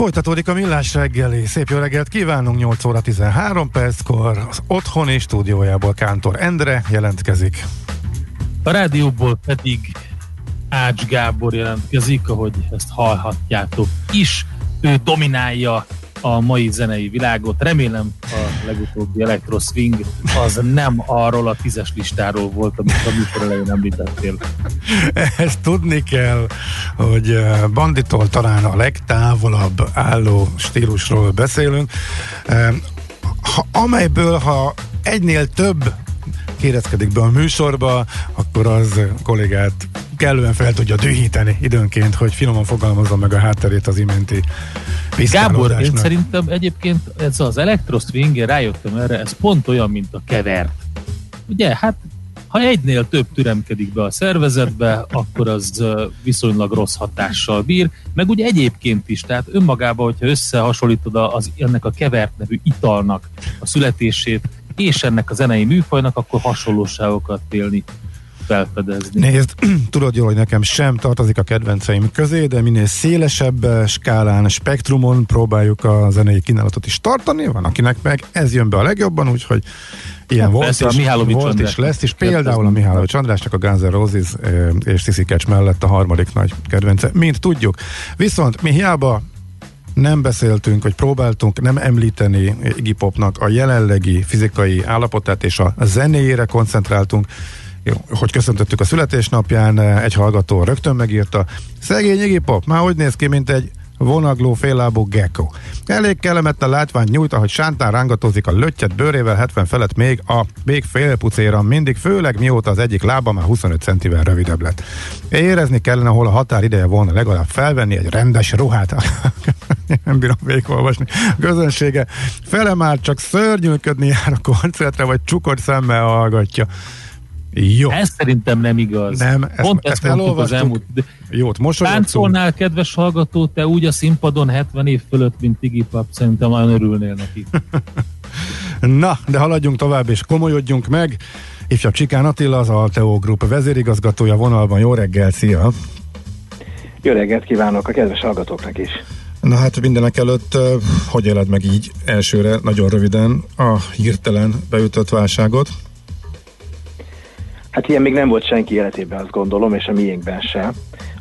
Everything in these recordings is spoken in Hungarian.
Folytatódik a Millás reggeli. Szép jó reggelt kívánunk, 8 óra 13 perckor. Az otthoni stúdiójából Kántor Endre jelentkezik. A rádióból pedig Ács Gábor jelentkezik, ahogy ezt hallhatjátok is. Ő dominálja a mai zenei világot. Remélem a legutóbbi Electro Swing az nem arról a tízes listáról volt, amit a műsor elején említettél. Ezt tudni kell, hogy Banditól talán a legtávolabb álló stílusról beszélünk, amelyből ha egynél több kéreckedik be a műsorba, akkor az kollégát kellően fel tudja dühíteni időnként, hogy finoman fogalmazza meg a hátterét az iménti Gábor, én szerintem egyébként ez az Swing, én rájöttem erre, ez pont olyan, mint a kevert. Ugye, hát ha egynél több türemkedik be a szervezetbe, akkor az viszonylag rossz hatással bír, meg ugye egyébként is, tehát önmagában, hogyha összehasonlítod az, ennek a kevert nevű italnak a születését, és ennek a zenei műfajnak, akkor hasonlóságokat élni felfedezni. Nézd, tudod jól, hogy nekem sem tartozik a kedvenceim közé, de minél szélesebb skálán, spektrumon próbáljuk a zenei kínálatot is tartani, van akinek meg ez jön be a legjobban, úgyhogy ilyen hát volt, persze, és, a volt és lesz, és például a Mihálovics Andrásnak a Guns N' Roses és Sissy Catch mellett a harmadik nagy kedvence, mint tudjuk. Viszont mi hiába nem beszéltünk, vagy próbáltunk nem említeni Iggy Popnak a jelenlegi fizikai állapotát, és a zenéjére koncentráltunk, hogy köszöntöttük a születésnapján, egy hallgató rögtön megírta, szegény Iggy Pop, már úgy néz ki, mint egy vonagló féllábú gecko. Elég kellemetlen látvány nyújt, ahogy sántán rángatózik a löttyet bőrével 70 felett még a még félpucéran mindig, főleg mióta az egyik lába már 25 centivel rövidebb lett. Érezni kellene, hol a határ ideje volna legalább felvenni egy rendes ruhát. Nem bírom végigolvasni. A közönsége fele már csak szörnyűködni jár a koncertre, vagy csukott szemmel hallgatja. Jó. Ez szerintem nem igaz. Nem, ezt, Pont ezt, ezt mondtuk az elmúlt. Jót, mosolyogtunk. Táncolnál, kedves hallgató, te úgy a színpadon 70 év fölött, mint Iggy Pop, szerintem nagyon örülnél neki. Na, de haladjunk tovább és komolyodjunk meg. Ifjabb Csikán Attila, az Alteo Group vezérigazgatója vonalban. Jó reggel, szia! Jó reggelt kívánok a kedves hallgatóknak is! Na hát mindenek előtt, hogy éled meg így elsőre, nagyon röviden a hirtelen beütött válságot? Hát ilyen még nem volt senki életében, azt gondolom, és a miénkben sem.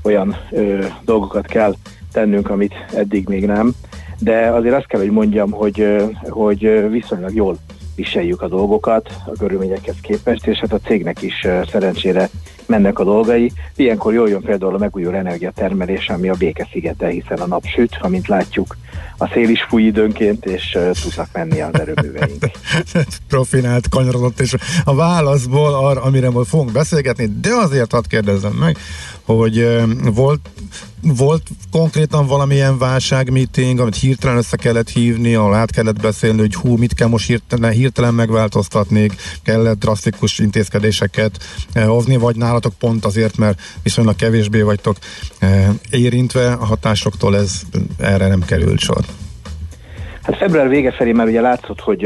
Olyan ö, dolgokat kell tennünk, amit eddig még nem. De azért azt kell, hogy mondjam, hogy, hogy viszonylag jól viseljük a dolgokat a körülményekhez képest, és hát a cégnek is szerencsére mennek a dolgai. Ilyenkor jól jön például a megújuló energiatermelés, ami a Béke-szigete, hiszen a nap süt, amint látjuk, a szél is fúj időnként, és uh, tudnak menni az erőműveink. Profinált, kanyarodott, és a válaszból arra, amire majd fogunk beszélgetni, de azért hadd kérdezzem meg, hogy uh, volt volt konkrétan valamilyen válságmeeting, amit hirtelen össze kellett hívni, ahol át kellett beszélni, hogy hú, mit kell most hirtelen, hirtelen megváltoztatni, kellett drasztikus intézkedéseket eh, hozni, vagy nálatok pont azért, mert viszonylag kevésbé vagytok eh, érintve a hatásoktól, ez erre nem került sor. Hát február vége felé már ugye látszott, hogy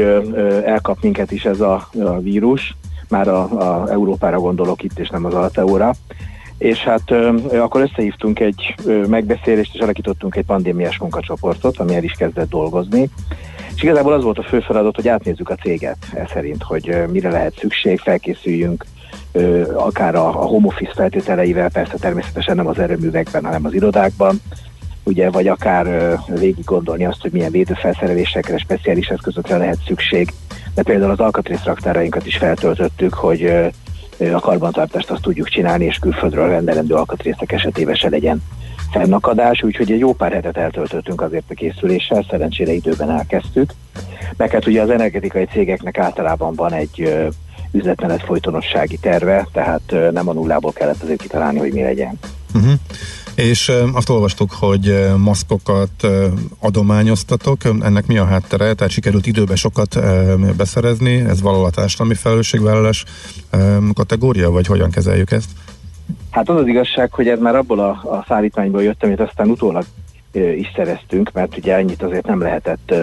elkap minket is ez a, a vírus, már a, a Európára gondolok itt, és nem az Alteóra és hát ö, akkor összehívtunk egy ö, megbeszélést, és alakítottunk egy pandémiás munkacsoportot, ami el is kezdett dolgozni. És igazából az volt a fő feladat, hogy átnézzük a céget ez szerint, hogy ö, mire lehet szükség, felkészüljünk akár a, a home office feltételeivel, persze természetesen nem az erőművekben, hanem az irodákban, ugye, vagy akár végig gondolni azt, hogy milyen védőfelszerelésekre, speciális eszközökre lehet szükség. De például az alkatrészraktárainkat is feltöltöttük, hogy a karbantartást azt tudjuk csinálni, és külföldről rendelendő alkatrészek esetében se legyen fennakadás, úgyhogy egy jó pár hetet eltöltöttünk azért a készüléssel, szerencsére időben elkezdtük. Meg hát ugye az energetikai cégeknek általában van egy üzletmenet folytonossági terve, tehát nem a nullából kellett azért kitalálni, hogy mi legyen. Uh-huh. És azt olvastuk, hogy maszkokat adományoztatok, ennek mi a háttere? Tehát sikerült időben sokat beszerezni, ez valahol a társadalmi felelősségvállalás kategória, vagy hogyan kezeljük ezt? Hát az az igazság, hogy ez már abból a, a szállítmányból jött, amit aztán utólag is szereztünk, mert ugye ennyit azért nem lehetett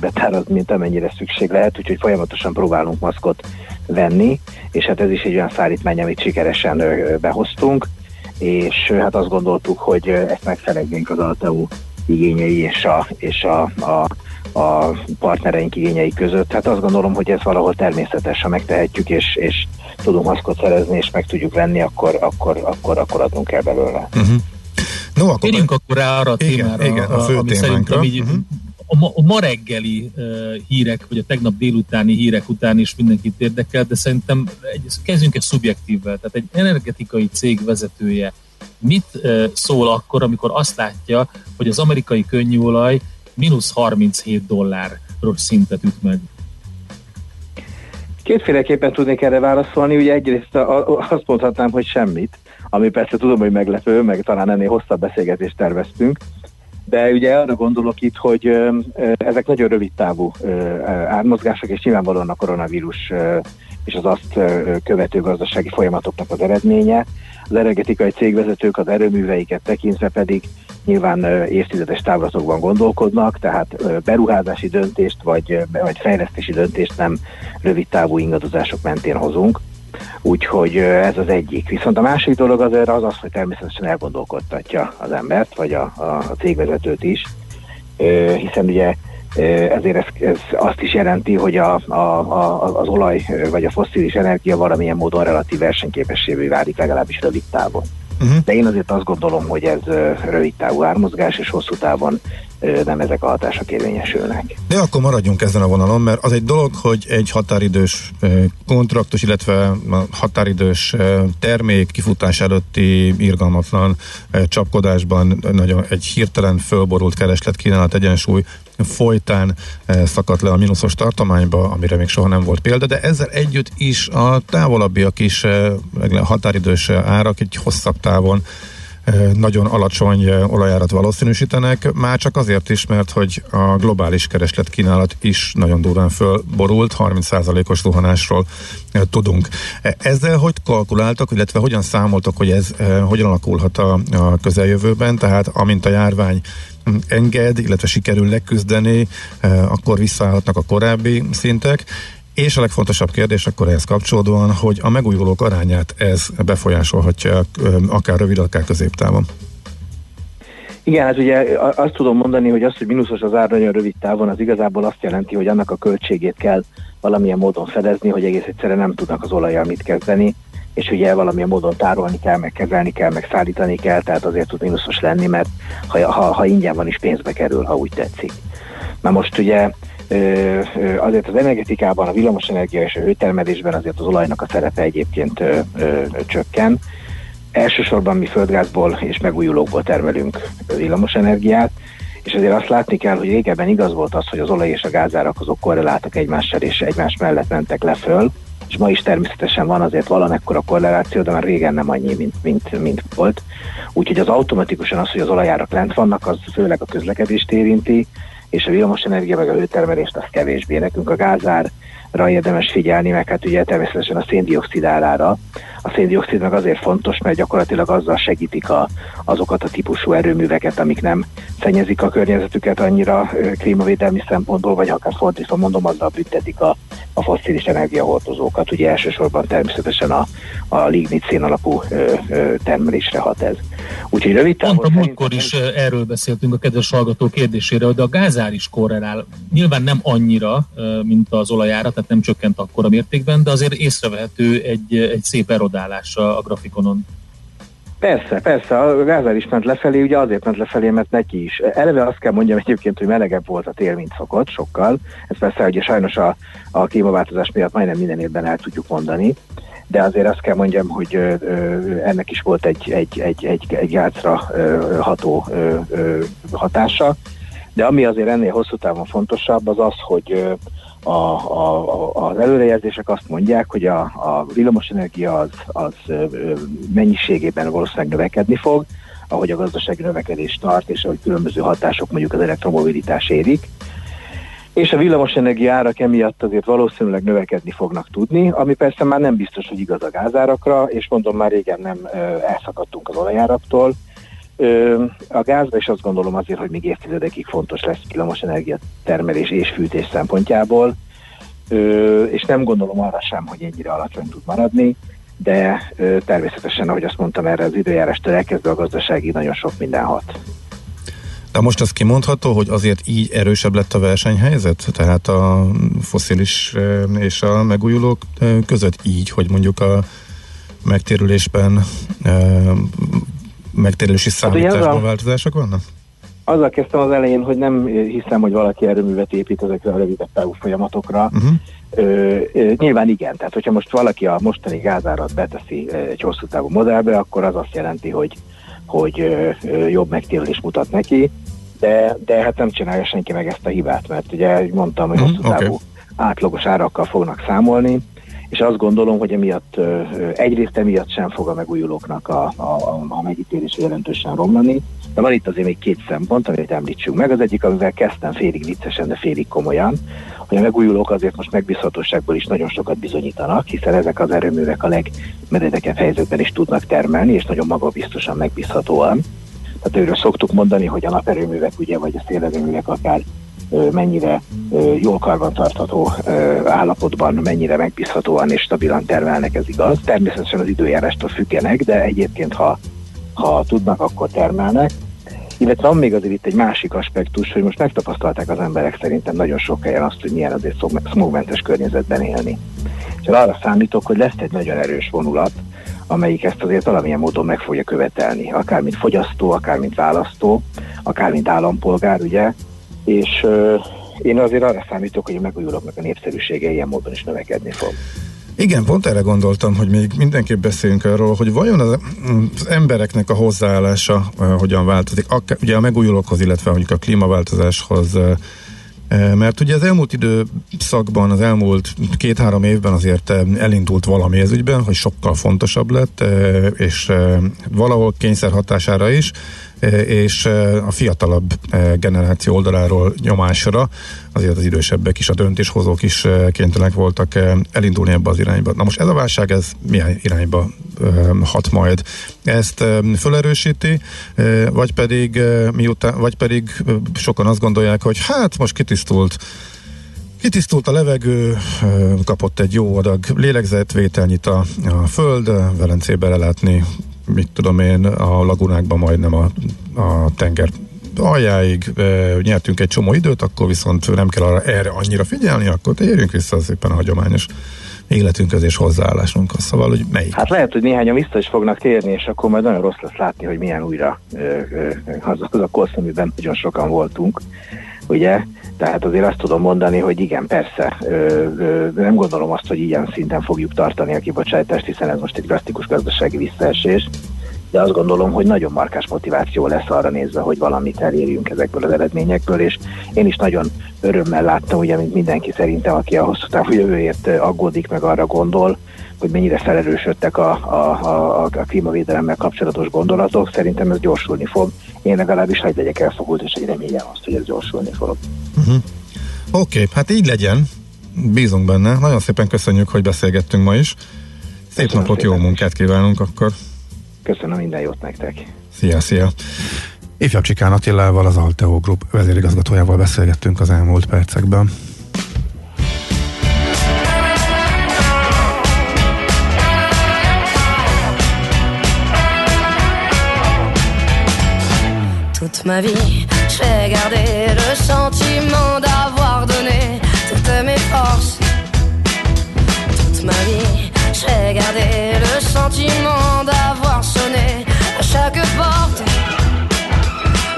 betárazni, mint amennyire szükség lehet, úgyhogy folyamatosan próbálunk maszkot venni, és hát ez is egy olyan szállítmány, amit sikeresen behoztunk, és hát azt gondoltuk, hogy ezt megfelelnénk az Alteo igényei és a, és a, a, a partnereink igényei között. Hát azt gondolom, hogy ez valahol természetes, ha megtehetjük, és, és tudunk maszkot szerezni, és meg tudjuk venni, akkor, akkor, akkor, akkor adunk el belőle. Uh-huh. No, akkor Térjünk be... akkor rá arra a igen, témára, igen, a fő ami szerintem így uh-huh. a, ma, a ma reggeli uh, hírek, vagy a tegnap délutáni hírek után is mindenkit érdekel, de szerintem egy, kezdjünk egy szubjektívvel, tehát egy energetikai cég vezetője mit uh, szól akkor, amikor azt látja, hogy az amerikai könnyűolaj mínusz 37 dollár szintet üt meg? Kétféleképpen tudnék erre válaszolni, ugye egyrészt azt mondhatnám, hogy semmit, ami persze tudom, hogy meglepő, meg talán ennél hosszabb beszélgetést terveztünk, de ugye arra gondolok itt, hogy ezek nagyon rövid távú ármozgások, és nyilvánvalóan a koronavírus és az azt követő gazdasági folyamatoknak az eredménye. Az energetikai cégvezetők az erőműveiket tekintve pedig nyilván évtizedes távlatokban gondolkodnak, tehát beruházási döntést vagy, vagy fejlesztési döntést nem rövid távú ingadozások mentén hozunk. Úgyhogy ez az egyik. Viszont a másik dolog azért az az, hogy természetesen elgondolkodtatja az embert, vagy a, a, a cégvezetőt is, hiszen ugye ezért ez, ez azt is jelenti, hogy a, a, a, az olaj vagy a fosszilis energia valamilyen módon relatív versenyképessévé válik legalábbis rövid távon. Uh-huh. De én azért azt gondolom, hogy ez rövid távú ármozgás, és hosszú távon nem ezek a hatások érvényesülnek. De akkor maradjunk ezen a vonalon, mert az egy dolog, hogy egy határidős kontraktus, illetve határidős termék kifutás előtti irgalmatlan csapkodásban nagyon egy hirtelen fölborult kereslet kínálat egyensúly folytán szakadt le a mínuszos tartományba, amire még soha nem volt példa, de ezzel együtt is a távolabbiak is határidős árak egy hosszabb távon nagyon alacsony olajárat valószínűsítenek, már csak azért is, mert hogy a globális kereslet kínálat is nagyon durván fölborult, 30%-os zuhanásról tudunk. E, ezzel hogy kalkuláltak, illetve hogyan számoltak, hogy ez hogyan alakulhat a, a közeljövőben, tehát amint a járvány enged, illetve sikerül leküzdeni, akkor visszaállhatnak a korábbi szintek, és a legfontosabb kérdés akkor ehhez kapcsolódóan, hogy a megújulók arányát ez befolyásolhatja akár rövid, akár középtávon. Igen, hát ugye azt tudom mondani, hogy az, hogy mínuszos az ár nagyon rövid távon, az igazából azt jelenti, hogy annak a költségét kell valamilyen módon fedezni, hogy egész egyszerűen nem tudnak az olajjal mit kezdeni, és ugye valamilyen módon tárolni kell, meg kezelni kell, meg szállítani kell, tehát azért tud mínuszos lenni, mert ha, ha, ha ingyen van is pénzbe kerül, ha úgy tetszik. Na most ugye azért az energetikában, a villamosenergia és a hőtermelésben azért az olajnak a szerepe egyébként csökken. Elsősorban mi földgázból és megújulókból termelünk villamosenergiát, és azért azt látni kell, hogy régebben igaz volt az, hogy az olaj és a gázárak azok korreláltak egymással, és egymás mellett mentek le föl, és ma is természetesen van azért valamekkora korreláció, de már régen nem annyi, mint, mint, mint volt. Úgyhogy az automatikusan az, hogy az olajárak lent vannak, az főleg a közlekedést érinti, és a villamosenergia meg a hőtermelést az kevésbé. Nekünk a gázár érdemes figyelni, meg hát ugye természetesen a széndiokszid árára. A széndiokszid meg azért fontos, mert gyakorlatilag azzal segítik a, azokat a típusú erőműveket, amik nem szennyezik a környezetüket annyira klímavédelmi szempontból, vagy akár fordítva mondom, azzal büntetik a, a fosszilis energiahordozókat. Ugye elsősorban természetesen a, a lignit szén alapú ö, ö, termelésre hat ez. Úgyhogy rövid távon... Pont a múltkor is erről beszéltünk a kedves hallgató kérdésére, de a gázár is korrelál. Nyilván nem annyira, mint az olajára, tehát nem csökkent akkora mértékben, de azért észrevehető egy, egy szép erodálás a grafikonon. Persze, persze, a gázár is ment lefelé, ugye azért ment lefelé, mert neki is. Eleve azt kell mondjam egyébként, hogy melegebb volt a tél, mint szokott, sokkal. Ez persze ugye sajnos a, a klímaváltozás miatt majdnem minden évben el tudjuk mondani, de azért azt kell mondjam, hogy ö, ö, ennek is volt egy, egy, egy, egy, egy gácra ö, ható ö, ö, hatása. De ami azért ennél hosszú távon fontosabb, az az, hogy a, a, az előrejelzések azt mondják, hogy a, a villamosenergia az, az mennyiségében valószínűleg növekedni fog, ahogy a gazdasági növekedés tart, és ahogy különböző hatások mondjuk az elektromobilitás érik. És a villamosenergia árak emiatt azért valószínűleg növekedni fognak tudni, ami persze már nem biztos, hogy igaz a gázárakra, és mondom, már régen nem elszakadtunk az olajáraktól, a gázba is azt gondolom azért, hogy még évtizedekig fontos lesz villamosenergia termelés és fűtés szempontjából, és nem gondolom arra sem, hogy ennyire alacsony tud maradni, de természetesen, ahogy azt mondtam, erre az időjárástól elkezdve a gazdasági nagyon sok minden hat. De most az kimondható, hogy azért így erősebb lett a versenyhelyzet? Tehát a foszilis és a megújulók között így, hogy mondjuk a megtérülésben megtérülési hát számításban hát, változások vannak? Azzal kezdtem az elején, hogy nem hiszem, hogy valaki erőművet épít ezekre a rövidebb távú folyamatokra. Uh-huh. Ö, ö, nyilván igen, tehát hogyha most valaki a mostani gázárat beteszi egy hosszú távú modellbe, akkor az azt jelenti, hogy, hogy ö, ö, jobb megtérülés mutat neki, de, de hát nem csinálja senki meg ezt a hibát, mert ugye mondtam, hogy uh-huh, hosszú távú okay. átlagos árakkal fognak számolni, és azt gondolom, hogy emiatt egyrészt emiatt sem fog a megújulóknak a, a, a megítélés jelentősen romlani, de van itt azért még két szempont, amit említsünk meg. Az egyik, amivel kezdtem félig viccesen, de félig komolyan, hogy a megújulók azért most megbízhatóságból is nagyon sokat bizonyítanak, hiszen ezek az erőművek a legmeredekebb helyzetben is tudnak termelni, és nagyon magabiztosan, megbízhatóan. Tehát őről szoktuk mondani, hogy a naperőművek, ugye, vagy a szélerőművek akár mennyire jól karbantartható állapotban, mennyire megbízhatóan és stabilan termelnek, ez igaz. Természetesen az időjárástól függenek, de egyébként, ha, ha tudnak, akkor termelnek. Illetve van még azért itt egy másik aspektus, hogy most megtapasztalták az emberek szerintem nagyon sok helyen azt, hogy milyen azért smogmentes környezetben élni. És arra számítok, hogy lesz egy nagyon erős vonulat, amelyik ezt azért valamilyen módon meg fogja követelni, akár mint fogyasztó, akár mint választó, akár mint állampolgár, ugye, és én azért arra számítok, hogy a megújulóknak a népszerűsége ilyen módon is növekedni fog. Igen, pont erre gondoltam, hogy még mindenképp beszéljünk arról, hogy vajon az, az embereknek a hozzáállása uh, hogyan változik, Akár, ugye a megújulókhoz, illetve mondjuk a klímaváltozáshoz uh, mert ugye az elmúlt időszakban, az elmúlt két-három évben azért elindult valami ez ügyben, hogy sokkal fontosabb lett, és valahol kényszer hatására is, és a fiatalabb generáció oldaláról nyomásra azért az idősebbek is, a döntéshozók is kénytelenek voltak elindulni ebbe az irányba. Na most ez a válság, ez milyen irányba hat majd? Ezt fölerősíti, vagy pedig miután, vagy pedig sokan azt gondolják, hogy hát most kitisztult Kitisztult a levegő, kapott egy jó adag lélegzetvételnyit a, a föld, Velencébe lelátni mit tudom én, a lagunákban majdnem a, a tenger aljáig e, nyertünk egy csomó időt, akkor viszont nem kell arra, erre annyira figyelni, akkor térjünk vissza szépen a hagyományos életünkhöz és hozzáállásunkhoz. Szóval, hogy melyik? Hát lehet, hogy néhányan vissza is fognak térni, és akkor majd nagyon rossz lesz látni, hogy milyen újra ö, ö, az, az a korsz, amiben nagyon sokan voltunk, ugye? Tehát azért azt tudom mondani, hogy igen, persze, ö, ö, nem gondolom azt, hogy ilyen szinten fogjuk tartani a kibocsátást, hiszen ez most egy drasztikus gazdasági visszaesés, de azt gondolom, hogy nagyon markás motiváció lesz arra nézve, hogy valamit elérjünk ezekből az eredményekből, és én is nagyon örömmel láttam, ugye, mint mindenki szerintem, aki a hosszú távú jövőért aggódik, meg arra gondol, hogy mennyire felerősödtek a, a, a, a klímavédelemmel kapcsolatos gondolatok, szerintem ez gyorsulni fog. Én legalábbis hagy legyek elfogult, és egy reményem azt, hogy ez gyorsulni fog. Uh-huh. Oké, okay, hát így legyen. Bízunk benne. Nagyon szépen köszönjük, hogy beszélgettünk ma is. Szép Köszönöm napot, szépen. jó munkát kívánunk akkor. Köszönöm minden jót nektek. Szia, szia. Ifjabb Csikán Attilával, az Alteo Group vezérigazgatójával beszélgettünk az elmúlt percekben. Toute ma vie. Je vais garder le sentiment d'avoir donné toutes mes forces. Toute ma vie, je vais garder le sentiment d'avoir sonné à chaque porte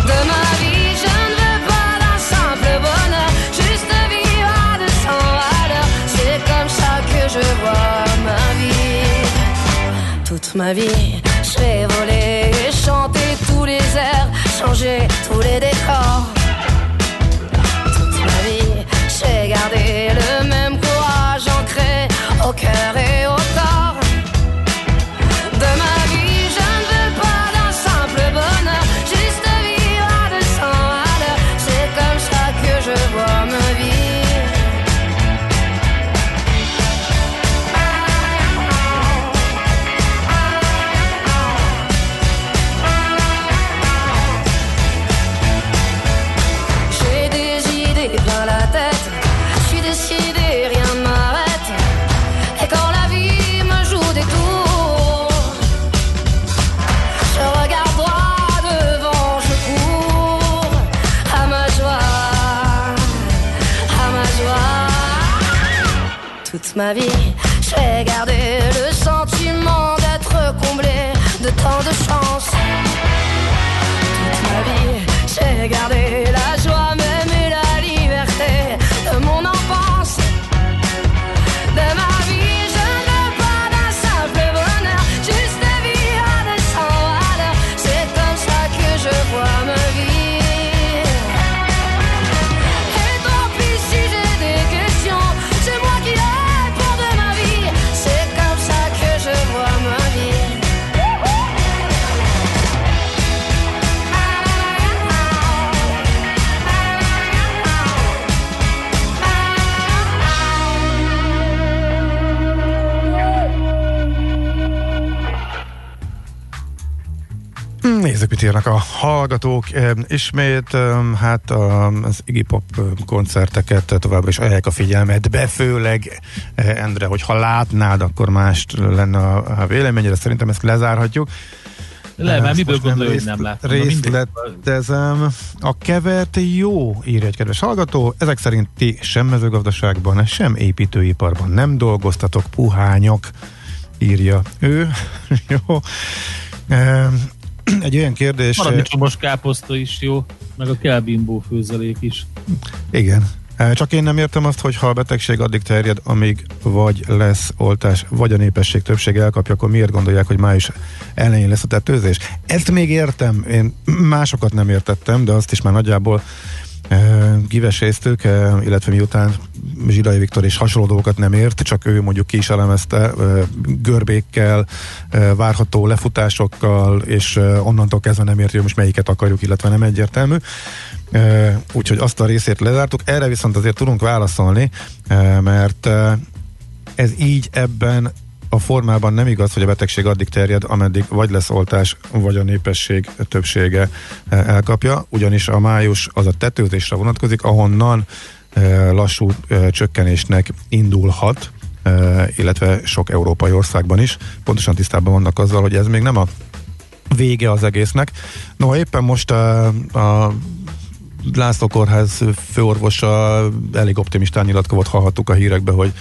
de ma vie. Je ne veux pas d'un simple bonheur, juste vivre à 200 à l'heure. C'est comme ça que je vois ma vie. Toute ma vie, je vais voler et chanter tous les airs changer tous les décors. Toute ma vie, j'ai gardé le Ma vie, j'ai gardé le sentiment d'être comblé de tant de chance. Ma vie, j'ai gardé írnak a hallgatók. Ismét hát az Iggy Pop koncerteket továbbra is ajánlják a figyelmet, főleg eh, Endre, hogy ha látnád, akkor más lenne a véleményre. Szerintem ezt lezárhatjuk. Le, már miből gondolja, hogy nem látom. Részletezem. A kevert jó, írja egy kedves hallgató. Ezek szerint ti sem mezőgazdaságban, sem építőiparban nem dolgoztatok, puhányok, írja ő. jó. Egy olyan kérdés... Paradicsomos káposzta is jó, meg a kelbimbó főzelék is. Igen. E, Csak én nem értem azt, hogy ha a betegség addig terjed, amíg vagy lesz oltás, vagy a népesség többség elkapja, akkor miért gondolják, hogy május elején lesz a tetőzés? Ezt még értem, én másokat nem értettem, de azt is már nagyjából e, illetve miután Zsidai Viktor és hasonló dolgokat nem ért, csak ő mondjuk ki is elemezte görbékkel, várható lefutásokkal, és onnantól kezdve nem érti, hogy most melyiket akarjuk, illetve nem egyértelmű. Úgyhogy azt a részét lezártuk. Erre viszont azért tudunk válaszolni, mert ez így ebben a formában nem igaz, hogy a betegség addig terjed, ameddig vagy lesz oltás, vagy a népesség többsége e, elkapja, ugyanis a május az a tetőzésre vonatkozik, ahonnan e, lassú e, csökkenésnek indulhat, illetve sok európai országban is. Pontosan tisztában vannak azzal, hogy ez még nem a vége az egésznek. No, éppen most a, a László Kórház főorvosa elég optimistán nyilatkozott, hallhattuk a hírekbe, hogy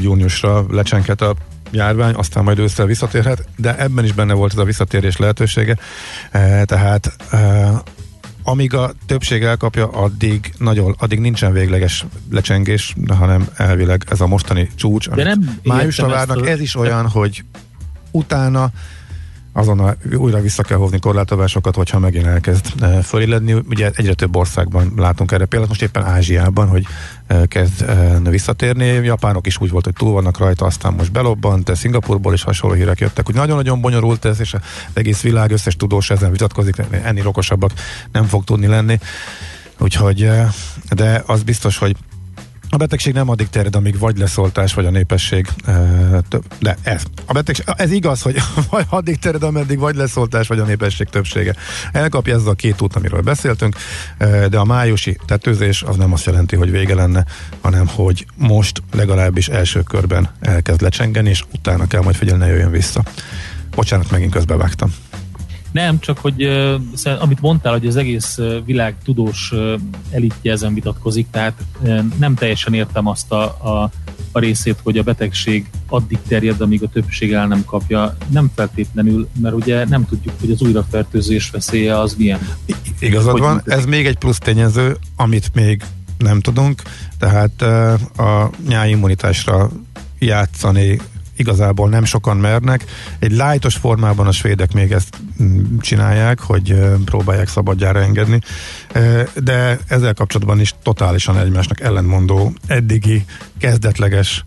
júniusra lecsenket a járvány, aztán majd ősszel visszatérhet, de ebben is benne volt ez a visszatérés lehetősége, tehát amíg a többség elkapja, addig, nagyon, addig nincsen végleges lecsengés, hanem elvileg ez a mostani csúcs, De nem májusra várnak, a- ez is olyan, hogy utána azonnal újra vissza kell hozni korlátozásokat, hogyha megint elkezd e, föléledni. Ugye egyre több országban látunk erre példát, most éppen Ázsiában, hogy e, kezd e, visszatérni. Japánok is úgy volt, hogy túl vannak rajta, aztán most belobbant, Szingapurból is hasonló hírek jöttek, hogy nagyon-nagyon bonyolult ez, és az egész világ összes tudós ezen vitatkozik, ennél okosabbak nem fog tudni lenni. Úgyhogy, de az biztos, hogy a betegség nem addig terjed, amíg vagy leszoltás, vagy a népesség e, több. De ez, a betegség, ez igaz, hogy vagy addig terjed, ameddig vagy leszoltás, vagy a népesség többsége. Elkapja ez a két út, amiről beszéltünk, e, de a májusi tetőzés az nem azt jelenti, hogy vége lenne, hanem hogy most legalábbis első körben elkezd lecsengeni, és utána kell majd figyelni, jöjjön vissza. Bocsánat, megint közbevágtam. Nem, csak hogy amit mondtál, hogy az egész világ tudós elitje ezen vitatkozik, tehát nem teljesen értem azt a, a, a részét, hogy a betegség addig terjed, amíg a többség el nem kapja. Nem feltétlenül, mert ugye nem tudjuk, hogy az újrafertőzés veszélye az milyen. Igazad Hogy van, működik? ez még egy plusz tényező, amit még nem tudunk, tehát a nyáimmunitásra játszani igazából nem sokan mernek. Egy lájtos formában a svédek még ezt mm, csinálják, hogy próbálják szabadjára engedni, de ezzel kapcsolatban is totálisan egymásnak ellentmondó eddigi kezdetleges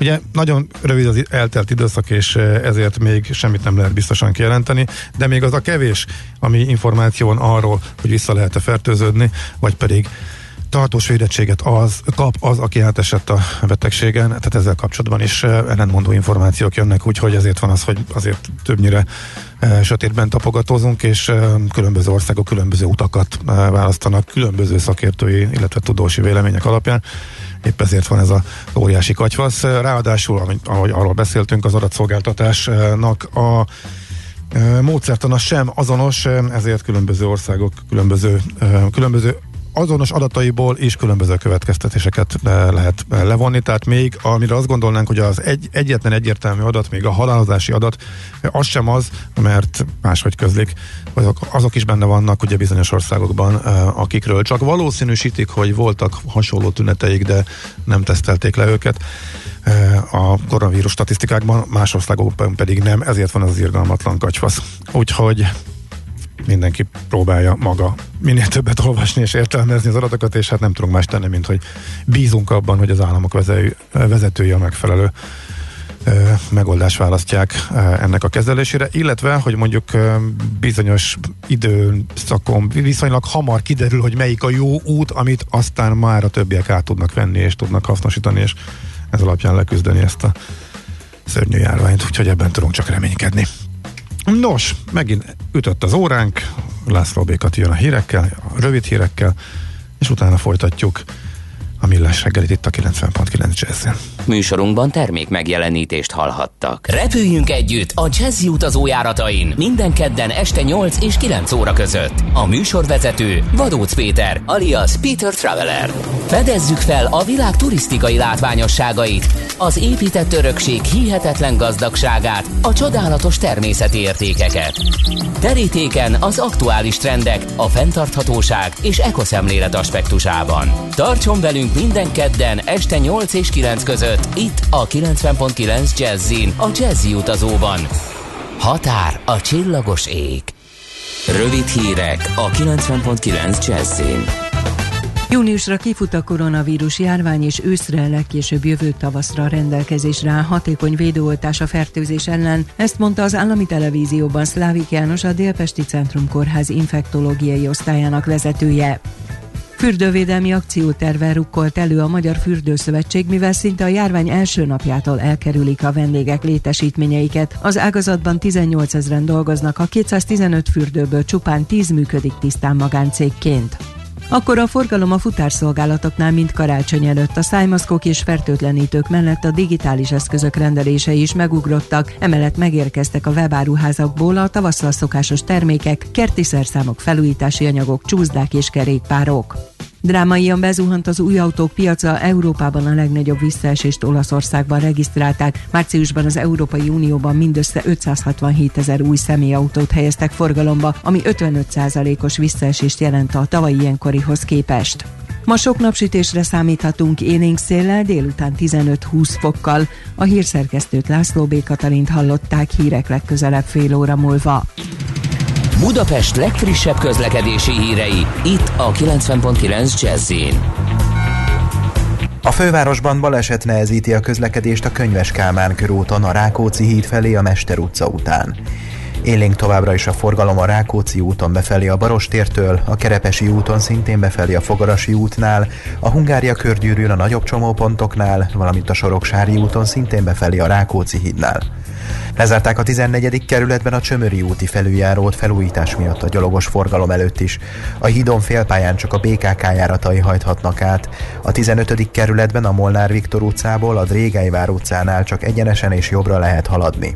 Ugye nagyon rövid az eltelt időszak, és ezért még semmit nem lehet biztosan kijelenteni, de még az a kevés, ami információ arról, hogy vissza lehet-e fertőződni, vagy pedig tartós védettséget az kap az, aki átesett a betegségen, tehát ezzel kapcsolatban is ellentmondó információk jönnek, úgyhogy ezért van az, hogy azért többnyire sötétben tapogatózunk, és különböző országok különböző utakat választanak, különböző szakértői, illetve tudósi vélemények alapján. Épp ezért van ez a óriási katyvasz. Ráadásul, ahogy arról beszéltünk, az adatszolgáltatásnak a módszertana sem azonos, ezért különböző országok különböző, különböző azonos adataiból is különböző következtetéseket lehet levonni, tehát még amire azt gondolnánk, hogy az egy, egyetlen egyértelmű adat, még a halálozási adat, az sem az, mert máshogy közlik, azok, azok is benne vannak ugye bizonyos országokban, akikről csak valószínűsítik, hogy voltak hasonló tüneteik, de nem tesztelték le őket. A koronavírus statisztikákban, más országokban pedig nem, ezért van az, az irgalmatlan kacsfasz. Úgyhogy mindenki próbálja maga minél többet olvasni és értelmezni az adatokat, és hát nem tudunk más tenni, mint hogy bízunk abban, hogy az államok vezetői a megfelelő megoldást választják ennek a kezelésére, illetve, hogy mondjuk bizonyos időszakon viszonylag hamar kiderül, hogy melyik a jó út, amit aztán már a többiek át tudnak venni és tudnak hasznosítani, és ez alapján leküzdeni ezt a szörnyű járványt, úgyhogy ebben tudunk csak reménykedni. Nos, megint ütött az óránk, László Békat jön a hírekkel, a rövid hírekkel, és utána folytatjuk a Millás reggelit itt a 90.9 Jazzin. Műsorunkban termék megjelenítést hallhattak. Repüljünk együtt a Jazzy utazójáratain minden kedden este 8 és 9 óra között. A műsorvezető Vadóc Péter, alias Peter Traveler. Fedezzük fel a világ turisztikai látványosságait, az épített örökség hihetetlen gazdagságát, a csodálatos természeti értékeket. Terítéken az aktuális trendek, a fenntarthatóság és ekoszemlélet aspektusában. Tartson velünk minden kedden este 8 és 9 között itt a 90.9 Jazzin a Jazzy utazóban. Határ a csillagos ég. Rövid hírek a 90.9 Jazzin. Júniusra kifut a koronavírus járvány, és őszre, legkésőbb jövő tavaszra rendelkezésre áll hatékony védőoltás a fertőzés ellen. Ezt mondta az állami televízióban Szlávik János, a Délpesti Centrum Kórház infektológiai osztályának vezetője. Fürdővédelmi akciótervel rukkolt elő a Magyar Fürdőszövetség, mivel szinte a járvány első napjától elkerülik a vendégek létesítményeiket. Az ágazatban 18 ezeren dolgoznak, a 215 fürdőből csupán 10 működik tisztán magáncégként. Akkor a forgalom a futárszolgálatoknál mind karácsony előtt a szájmaszkok és fertőtlenítők mellett a digitális eszközök rendelései is megugrottak, emellett megérkeztek a webáruházakból a tavasszal szokásos termékek, kerti szerszámok, felújítási anyagok, csúszdák és kerékpárok. Drámaian bezuhant az új autók piaca, Európában a legnagyobb visszaesést Olaszországban regisztrálták. Márciusban az Európai Unióban mindössze 567 ezer új személyautót helyeztek forgalomba, ami 55%-os visszaesést jelent a tavalyi ilyenkorihoz képest. Ma sok napsütésre számíthatunk élénk széllel, délután 15-20 fokkal. A hírszerkesztőt László B. Katalint hallották hírek legközelebb fél óra múlva. Budapest legfrissebb közlekedési hírei, itt a 90.9 jazz a fővárosban baleset nehezíti a közlekedést a Könyves Kálmán körúton a Rákóczi híd felé a Mester utca után. Élénk továbbra is a forgalom a Rákóczi úton befelé a Barostértől, a Kerepesi úton szintén befelé a Fogarasi útnál, a Hungária körgyűrűn a nagyobb csomópontoknál, valamint a Soroksári úton szintén befelé a Rákóczi hídnál. Lezárták a 14. kerületben a Csömöri úti felüljárót felújítás miatt a gyalogos forgalom előtt is. A hídon félpályán csak a BKK járatai hajthatnak át. A 15. kerületben a Molnár Viktor utcából a Drégeivár utcánál csak egyenesen és jobbra lehet haladni.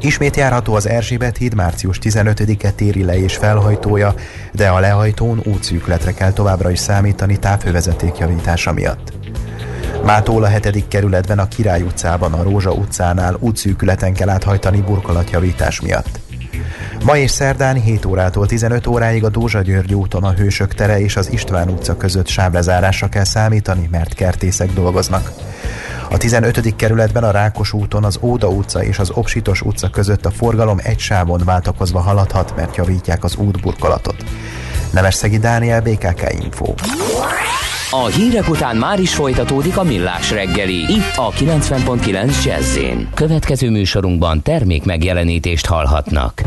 Ismét járható az Erzsébet híd március 15-e téri le és felhajtója, de a lehajtón útszűkletre kell továbbra is számítani távhővezeték javítása miatt. Mától a 7. kerületben a Király utcában, a Rózsa utcánál útszűkületen kell áthajtani burkolatjavítás miatt. Ma és szerdán 7 órától 15 óráig a Dózsa György úton a Hősök tere és az István utca között sáblezárásra kell számítani, mert kertészek dolgoznak. A 15. kerületben a Rákos úton az Óda utca és az Opsitos utca között a forgalom egy sávon váltakozva haladhat, mert javítják az útburkolatot. Nemesszegi Dániel, BKK Info. A hírek után már is folytatódik a millás reggeli. Itt a 90.9 jazz Következő műsorunkban termék megjelenítést hallhatnak.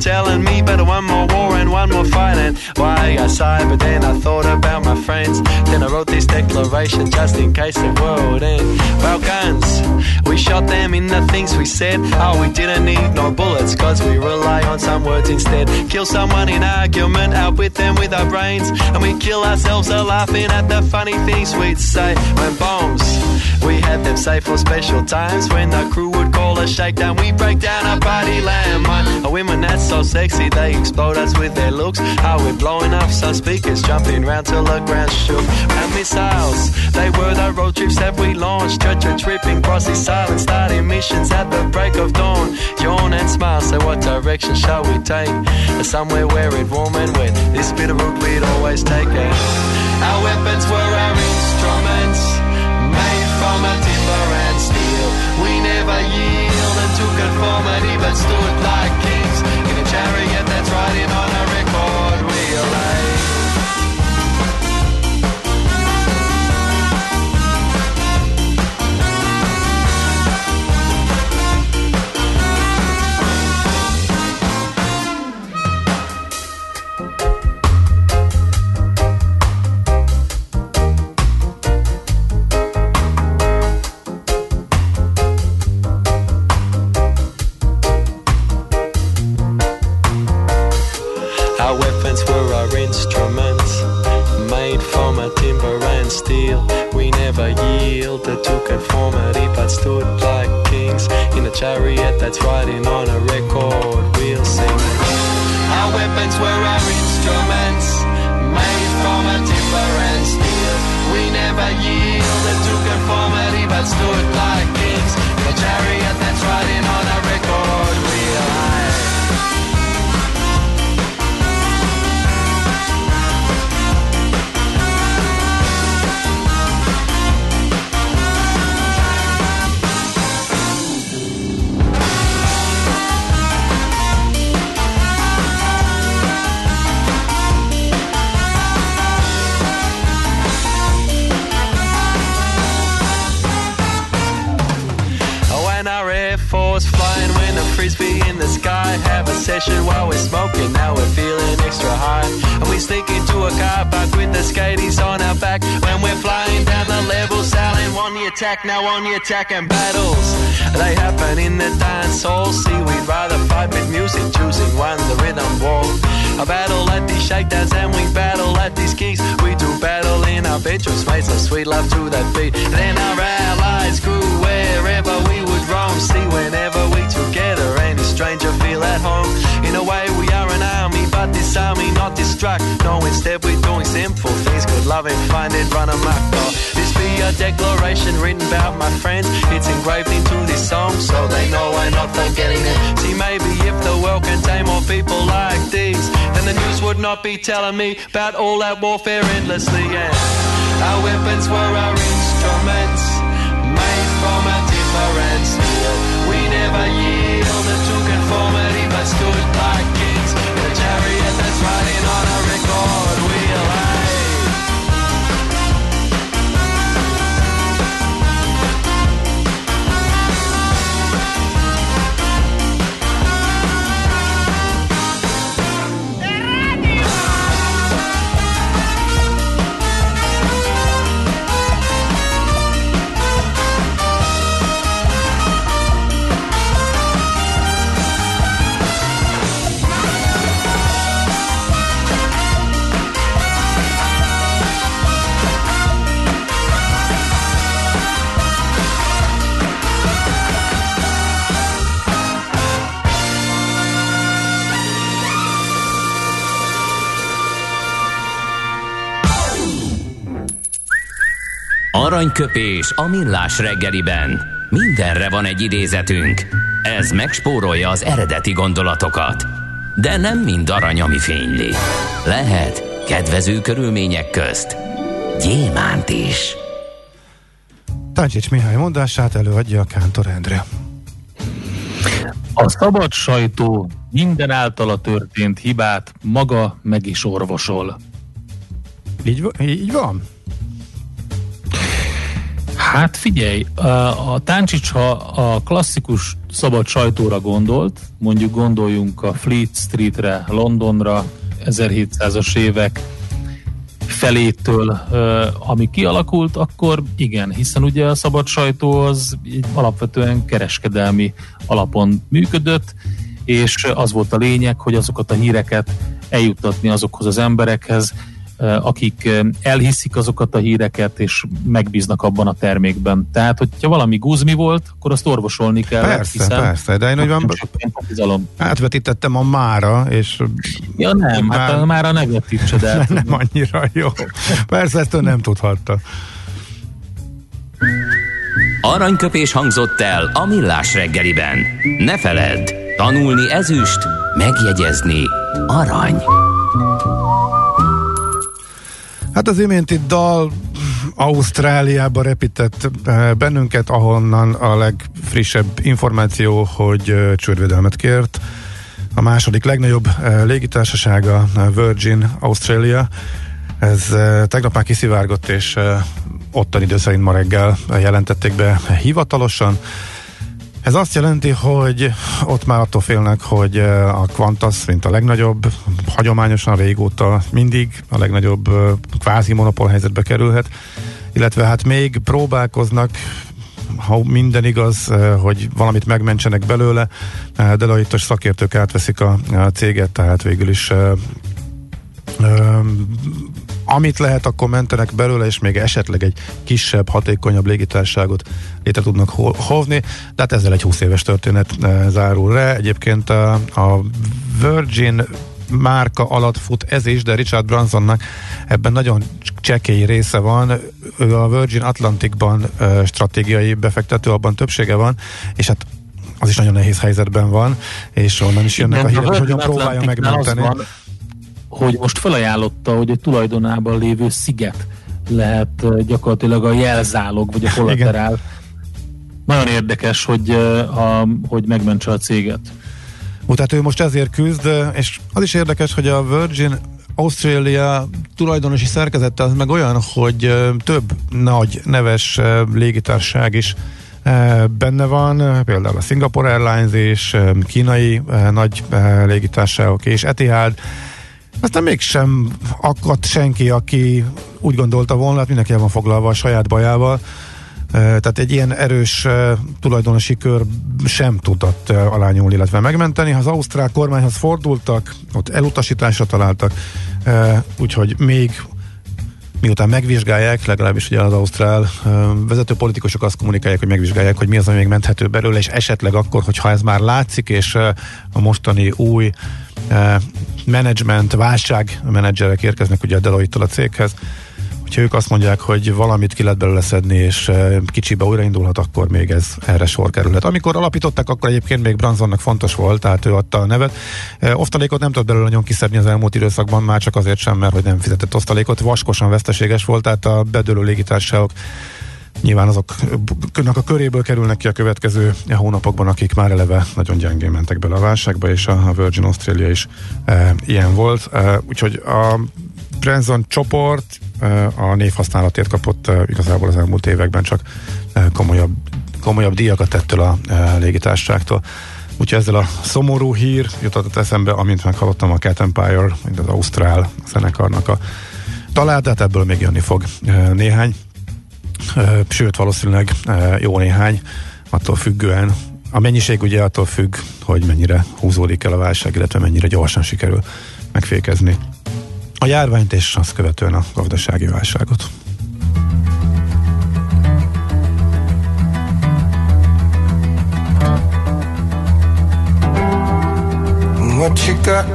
Telling me better one more war and one more fight and why I sigh but then I thought about my friends. Then I wrote this declaration just in case the world end well guns we shot them in the things we said. Oh we didn't need no bullets cause we rely on some words instead. Kill someone in argument out with them with our brains. And we kill ourselves laughing at the funny things we'd say. When bombs we had them safe for special times when the crew would call a shakedown we break down a body landmine a women that's so sexy, they explode us with their looks. How we're blowing up some speakers, jumping round till the ground shook. And missiles, they were the road trips that we launched. Church tripping, crossing silence, starting missions at the break of dawn. Yawn and smile, say what direction shall we take? Somewhere where it warm and wet. This bit of route we'd always take. Our weapons were our instruments, from timber and steel. We never yielded to conformity, but stood like kings in a chariot that's riding on now on the attack and battles. They happen in the dance hall. See, we'd rather fight with music, choosing one, the rhythm walk. A battle at these shakedowns and we battle at these gigs. We do battle in our bedrooms, made some sweet love to that beat. Then our allies grew wherever we would roam. See, whenever we together, any stranger feel at home. In a way, we are an army, but this army not distract. No, instead we're doing simple things, good loving, find it, run amok. Oh, a declaration written about my friends. It's engraved into this song, so they know I'm not forgetting it. See, maybe if the world contained more people like these, then the news would not be telling me about all that warfare endlessly. Yeah, our weapons were our instruments, Aranyköpés a millás reggeliben. Mindenre van egy idézetünk. Ez megspórolja az eredeti gondolatokat. De nem mind arany, ami fényli. Lehet kedvező körülmények közt gyémánt is. Táncsics Mihály mondását előadja a Kántor Endre. A szabad sajtó minden általa történt hibát maga meg is orvosol. Így, így van? Hát figyelj, a, Táncsics, ha a klasszikus szabad sajtóra gondolt, mondjuk gondoljunk a Fleet Streetre, Londonra, 1700-as évek felétől, ami kialakult, akkor igen, hiszen ugye a szabad sajtó az alapvetően kereskedelmi alapon működött, és az volt a lényeg, hogy azokat a híreket eljuttatni azokhoz az emberekhez, akik elhiszik azokat a híreket, és megbíznak abban a termékben. Tehát, hogyha valami guzmi volt, akkor azt orvosolni kell. Persze, hiszen persze, de én olyan átvetítettem a mára, és... Ja nem, már... hát a mára ne vetítsed el. nem annyira jó. Persze, ezt nem tudhatta. Aranyköpés hangzott el a millás reggeliben. Ne feledd, tanulni ezüst, megjegyezni arany. Hát az iménti dal Ausztráliába repített eh, bennünket, ahonnan a legfrissebb információ, hogy eh, csődvédelmet kért. A második legnagyobb eh, légitársasága, Virgin Australia, ez tegnap már kiszivárgott, és ottan idő szerint ma reggel jelentették be hivatalosan. Ez azt jelenti, hogy ott már attól félnek, hogy eh, a Qantas, mint a legnagyobb, hagyományosan régóta mindig a legnagyobb eh, kvázi monopól helyzetbe kerülhet, illetve hát még próbálkoznak ha minden igaz, eh, hogy valamit megmentsenek belőle, de a szakértők átveszik a céget, tehát végül is amit lehet, akkor mentenek belőle, és még esetleg egy kisebb, hatékonyabb légitárságot létre tudnak hovni, de hát ezzel egy 20 éves történet e, zárul le. Egyébként a, a Virgin márka alatt fut ez is, de Richard Bransonnak ebben nagyon csekély része van. Ő a Virgin Atlanticban e, stratégiai befektető, abban többsége van, és hát az is nagyon nehéz helyzetben van, és onnan is jönnek Igen, a hírek, hogy hogyan próbálja megmenteni. Van, hogy most felajánlotta, hogy egy tulajdonában lévő sziget lehet gyakorlatilag a jelzálog, vagy a kollaterál. Nagyon érdekes, hogy, a, hogy megmentse a céget. Ó, tehát ő most ezért küzd, és az is érdekes, hogy a Virgin Australia tulajdonosi szerkezete az meg olyan, hogy több nagy neves légitárság is benne van, például a Singapore Airlines és kínai nagy légitársaságok és Etihad, aztán mégsem akadt senki, aki úgy gondolta volna, hát mindenki el van foglalva a saját bajával, tehát egy ilyen erős tulajdonosi kör sem tudott alányulni, illetve megmenteni. Ha az ausztrál kormányhoz fordultak, ott elutasításra találtak, úgyhogy még miután megvizsgálják, legalábbis ugye az ausztrál vezető politikusok azt kommunikálják, hogy megvizsgálják, hogy mi az, ami még menthető belőle, és esetleg akkor, hogyha ez már látszik, és a mostani új menedzsment, válságmenedzserek érkeznek ugye a deloitte a céghez, hogyha ők azt mondják, hogy valamit ki lehet belőle szedni, és kicsibe újraindulhat, akkor még ez erre sor kerülhet. Amikor alapították, akkor egyébként még Branzonnak fontos volt, tehát ő adta a nevet. Osztalékot nem tudott belőle nagyon kiszedni az elmúlt időszakban, már csak azért sem, mert hogy nem fizetett osztalékot. Vaskosan veszteséges volt, tehát a bedőlő légitársaságok nyilván azoknak a köréből kerülnek ki a következő hónapokban, akik már eleve nagyon gyengén mentek bele a válságba, és a Virgin Australia is e, ilyen volt. E, úgyhogy a Branson csoport e, a névhasználatért kapott e, igazából az elmúlt években csak e, komolyabb, komolyabb díjakat ettől a e, légitárságtól. Úgyhogy ezzel a szomorú hír jutott eszembe, amint meghallottam a Cat Empire, mint az Ausztrál zenekarnak a találtát, ebből még jönni fog e, néhány sőt valószínűleg jó néhány, attól függően. A mennyiség ugye attól függ, hogy mennyire húzódik el a válság, illetve mennyire gyorsan sikerül megfékezni a járványt és azt követően a gazdasági válságot. What you got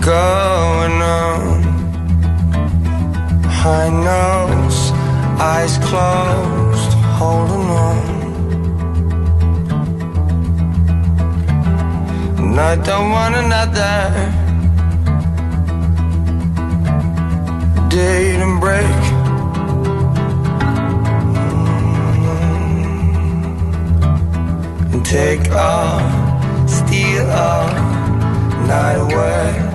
going on? I know eyes closed, holding on. And I don't want another and break. Mm. And take all, steal all night away.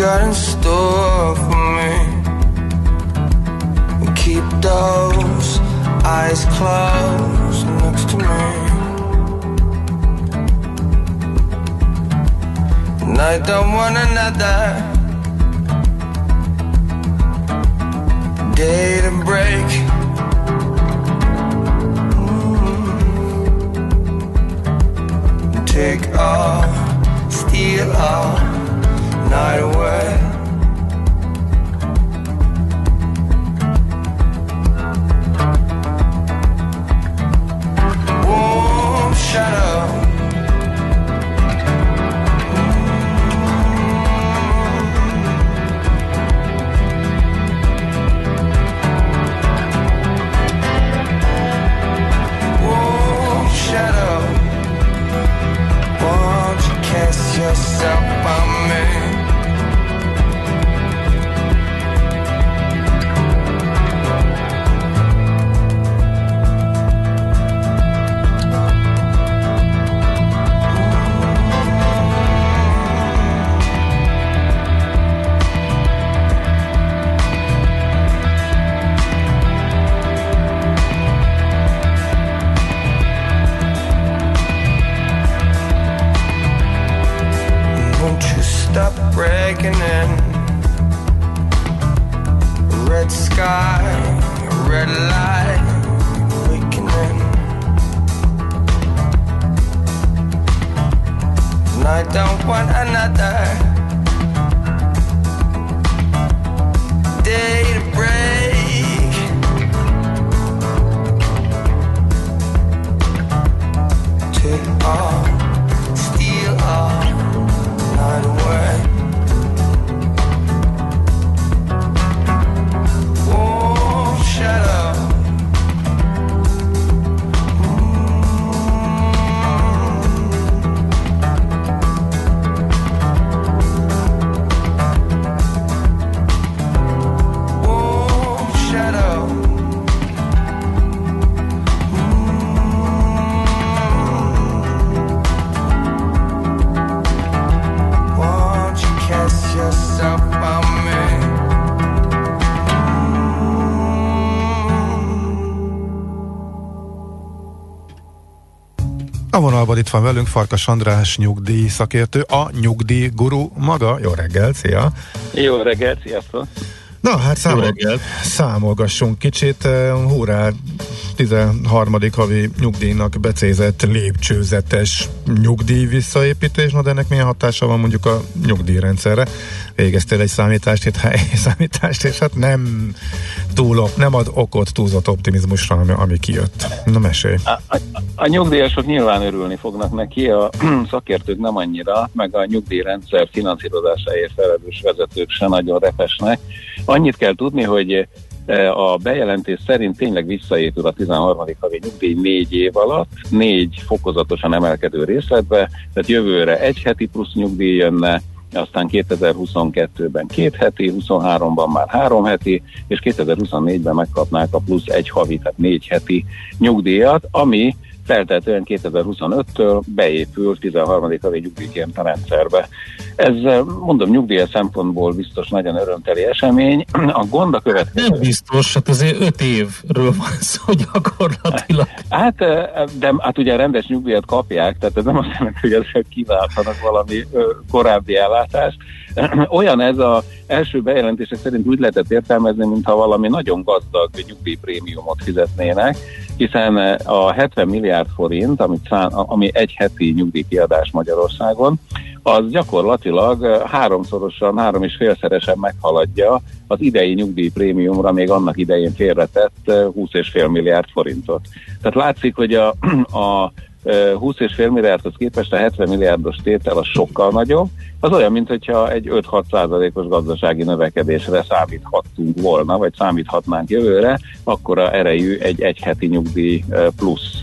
Got in store for me? Keep those eyes closed next to me. And I don't want another day to break. Mm. Take all, steal all night away. Warm shadow. A vonalban itt van velünk Farkas András nyugdíj szakértő, a nyugdíj guru maga. Jó reggel, szia! Jó reggelt, sziasztok! Na hát számol, számolgassunk kicsit. Eh, Hurrá, 13. havi nyugdíjnak becézett lépcsőzetes nyugdíj visszaépítés, na de ennek milyen hatása van mondjuk a nyugdíjrendszerre? Végeztél egy számítást, egy helyi számítást, és hát nem túl, nem ad okot túlzott optimizmusra, ami, ami kijött. Na mesélj. A, a, a nyugdíjasok nyilván örülni fognak neki, a szakértők nem annyira, meg a nyugdíjrendszer finanszírozásáért felelős vezetők se nagyon repesnek. Annyit kell tudni, hogy a bejelentés szerint tényleg visszaépül a 13. havi nyugdíj négy év alatt, négy fokozatosan emelkedő részletbe, tehát jövőre egy heti plusz nyugdíj jönne, aztán 2022-ben két heti, 23-ban már három heti, és 2024-ben megkapnák a plusz egy havi, tehát négy heti nyugdíjat, ami feltehetően 2025-től beépül 13. havi nyugdíjként a rendszerbe. Ez, mondom, nyugdíj szempontból biztos nagyon örömteli esemény. A gond a következő. Nem biztos, hát azért öt évről van szó gyakorlatilag. Hát, de hát ugye rendes nyugdíjat kapják, tehát ez nem azt jelenti, hogy ezek kiváltanak valami korábbi ellátást. Olyan ez a első bejelentések szerint úgy lehetett értelmezni, mintha valami nagyon gazdag nyugdíjprémiumot fizetnének, hiszen a 70 milliárd forint, amit szán, ami egy heti nyugdíjkiadás Magyarországon, az gyakorlatilag háromszorosan, három és félszeresen meghaladja az idei nyugdíjprémiumra még annak idején félretett 20,5 milliárd forintot. Tehát látszik, hogy a, a 20,5 milliárdhoz képest a 70 milliárdos tétel a sokkal nagyobb, az olyan, mint hogyha egy 5-6 százalékos gazdasági növekedésre számíthattunk volna, vagy számíthatnánk jövőre, akkora erejű egy egyheti nyugdíj plusz.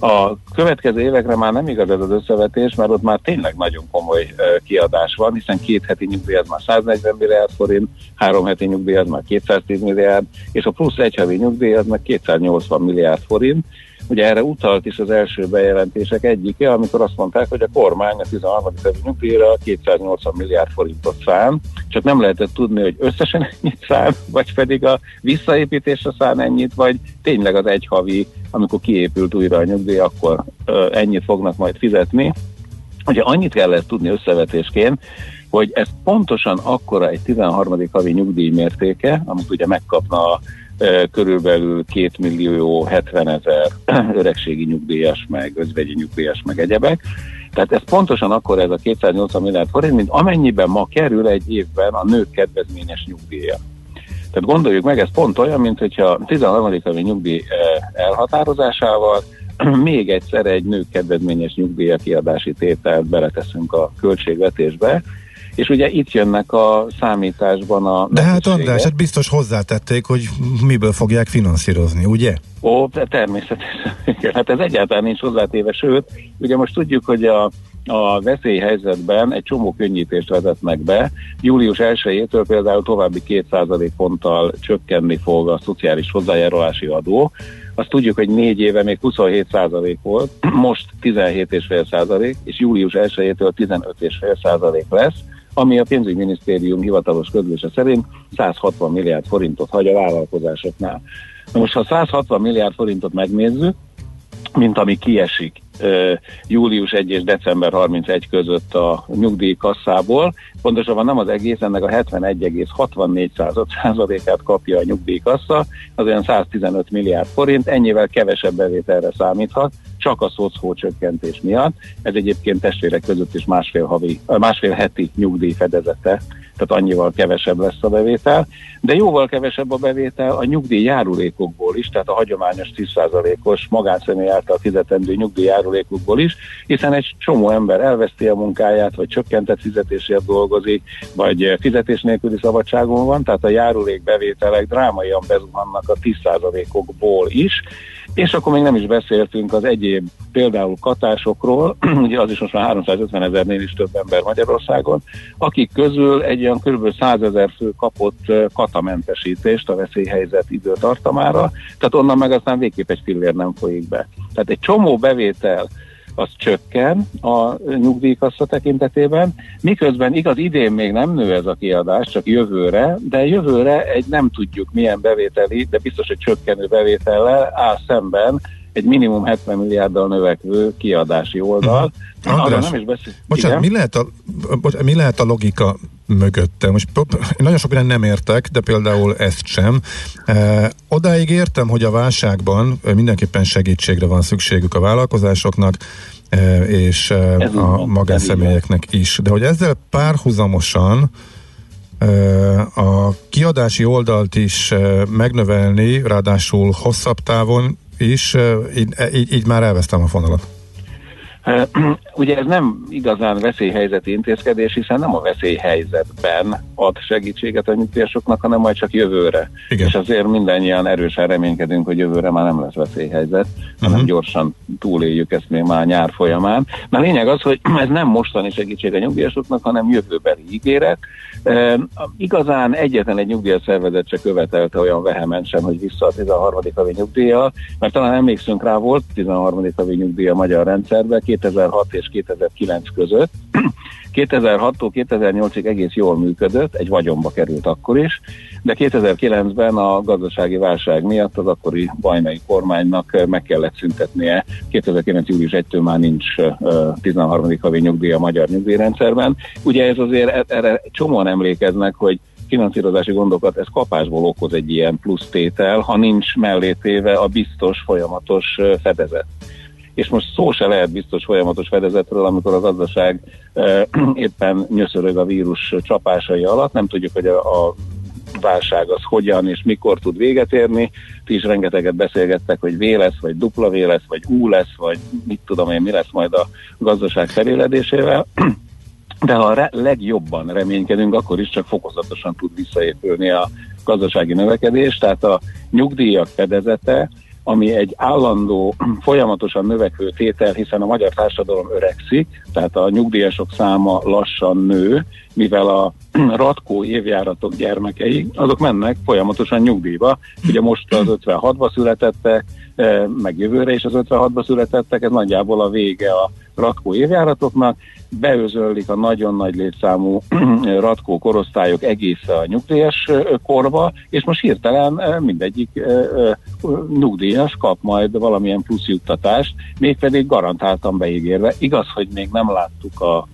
A következő évekre már nem igaz ez az összevetés, mert ott már tényleg nagyon komoly kiadás van, hiszen két heti nyugdíj az már 140 milliárd forint, három heti nyugdíj az már 210 milliárd, és a plusz egy havi nyugdíj az meg 280 milliárd forint, Ugye erre utalt is az első bejelentések egyike, amikor azt mondták, hogy a kormány a 13. havi nyugdíjra 280 milliárd forintot szán, csak nem lehetett tudni, hogy összesen ennyit szán, vagy pedig a visszaépítésre szán ennyit, vagy tényleg az egy havi, amikor kiépült újra a nyugdíj, akkor ennyit fognak majd fizetni. Ugye annyit kellett tudni összevetésként, hogy ez pontosan akkora egy 13. havi nyugdíj mértéke, amit ugye megkapna a körülbelül 2 millió 70 ezer öregségi nyugdíjas, meg özvegyi nyugdíjas, meg egyebek. Tehát ez pontosan akkor ez a 280 milliárd forint, mint amennyiben ma kerül egy évben a nők kedvezményes nyugdíja. Tehát gondoljuk meg, ez pont olyan, mint hogyha 13. havi nyugdíj elhatározásával még egyszer egy nők kedvezményes nyugdíja kiadási tételt beleteszünk a költségvetésbe, és ugye itt jönnek a számításban a... De hát András, hát biztos hozzátették, hogy miből fogják finanszírozni, ugye? Ó, természetesen. Hát ez egyáltalán nincs hozzátéve, sőt, ugye most tudjuk, hogy a, a veszélyhelyzetben egy csomó könnyítést vezetnek be. Július 1-től például további 2% ponttal csökkenni fog a szociális hozzájárulási adó. Azt tudjuk, hogy négy éve még 27% volt, most 17,5% és július 1-től 15,5% lesz ami a pénzügyminisztérium hivatalos közlése szerint 160 milliárd forintot hagy a vállalkozásoknál. Na most, ha 160 milliárd forintot megnézzük, mint ami kiesik július 1 és december 31 között a nyugdíjkasszából. Pontosabban nem az egész, ennek a 71,64%-át kapja a nyugdíjkassa, az olyan 115 milliárd forint, ennyivel kevesebb bevételre számíthat, csak a szocó csökkentés miatt. Ez egyébként testvérek között is másfél, havi, másfél heti nyugdíj fedezete tehát annyival kevesebb lesz a bevétel, de jóval kevesebb a bevétel a nyugdíjjárulékokból is, tehát a hagyományos 10%-os magánszemély által fizetendő nyugdíjjárulékokból is, hiszen egy csomó ember elveszti a munkáját, vagy csökkentett fizetésért dolgozik, vagy fizetés nélküli szabadságon van, tehát a járulék bevételek drámaian bezuhannak a 10%-okból is, és akkor még nem is beszéltünk az egyéb például katásokról, ugye az is most már 350 ezernél is több ember Magyarországon, akik közül egy olyan kb. 100 ezer fő kapott katamentesítést a veszélyhelyzet időtartamára, tehát onnan meg aztán végképp egy fillér nem folyik be. Tehát egy csomó bevétel az csökken a nyugdíjkassa tekintetében, miközben igaz idén még nem nő ez a kiadás, csak jövőre, de jövőre egy nem tudjuk milyen bevételi, de biztos, hogy csökkenő bevétellel áll szemben egy minimum 70 milliárddal növekvő kiadási oldal. Uh-huh. András, nem is beszél... bocsánat, mi lehet, a, bocsánat, mi lehet a logika mögötte? Most én nagyon sok minden nem értek, de például ezt sem. E, odáig értem, hogy a válságban mindenképpen segítségre van szükségük a vállalkozásoknak, e, és e, a magánszemélyeknek is. De hogy ezzel párhuzamosan a kiadási oldalt is megnövelni, ráadásul hosszabb távon is, így, így, így már elvesztem a fonalat. Ugye ez nem igazán veszélyhelyzeti intézkedés, hiszen nem a veszélyhelyzetben ad segítséget a nyugdíjasoknak, hanem majd csak jövőre. Igen. És azért mindannyian erősen reménykedünk, hogy jövőre már nem lesz veszélyhelyzet, hanem uh-huh. gyorsan túléljük ezt még már nyár folyamán. Mert a lényeg az, hogy ez nem mostani segítség a nyugdíjasoknak, hanem jövőbeli ígéret. E, igazán egyetlen egy nyugdíjas szervezet se követelte olyan vehemensen, hogy vissza a 13. havi nyugdíjjal, mert talán emlékszünk rá, volt 13. havi nyugdíj a magyar rendszerben, 2006 és 2009 között. 2006-tól 2008-ig egész jól működött, egy vagyonba került akkor is, de 2009-ben a gazdasági válság miatt az akkori bajnai kormánynak meg kellett szüntetnie. 2009. július 1-től már nincs 13. havi nyugdíj a magyar nyugdíjrendszerben. Ugye ez azért e- erre csomóan emlékeznek, hogy finanszírozási gondokat ez kapásból okoz egy ilyen plusz tétel, ha nincs mellétéve a biztos folyamatos fedezet és most szó se lehet biztos folyamatos fedezetről, amikor a gazdaság éppen nyöszörög a vírus csapásai alatt, nem tudjuk, hogy a, a válság az hogyan és mikor tud véget érni. Ti is rengeteget beszélgettek, hogy V lesz, vagy dupla V lesz, vagy U lesz, vagy mit tudom én, mi lesz majd a gazdaság feléledésével. De ha re- legjobban reménykedünk, akkor is csak fokozatosan tud visszaépülni a gazdasági növekedés, tehát a nyugdíjak fedezete, ami egy állandó, folyamatosan növekvő tétel, hiszen a magyar társadalom öregszik, tehát a nyugdíjasok száma lassan nő, mivel a ratkó évjáratok gyermekei, azok mennek folyamatosan nyugdíjba. Ugye most az 56-ba születettek, eh, meg jövőre is az 56-ba születettek, ez nagyjából a vége a ratkó évjáratoknak, beözöllik a nagyon nagy létszámú ratkó korosztályok egészen a nyugdíjas korba, és most hirtelen mindegyik nyugdíjas kap majd valamilyen plusz juttatást, mégpedig garantáltan beígérve. Igaz, hogy még nem láttuk a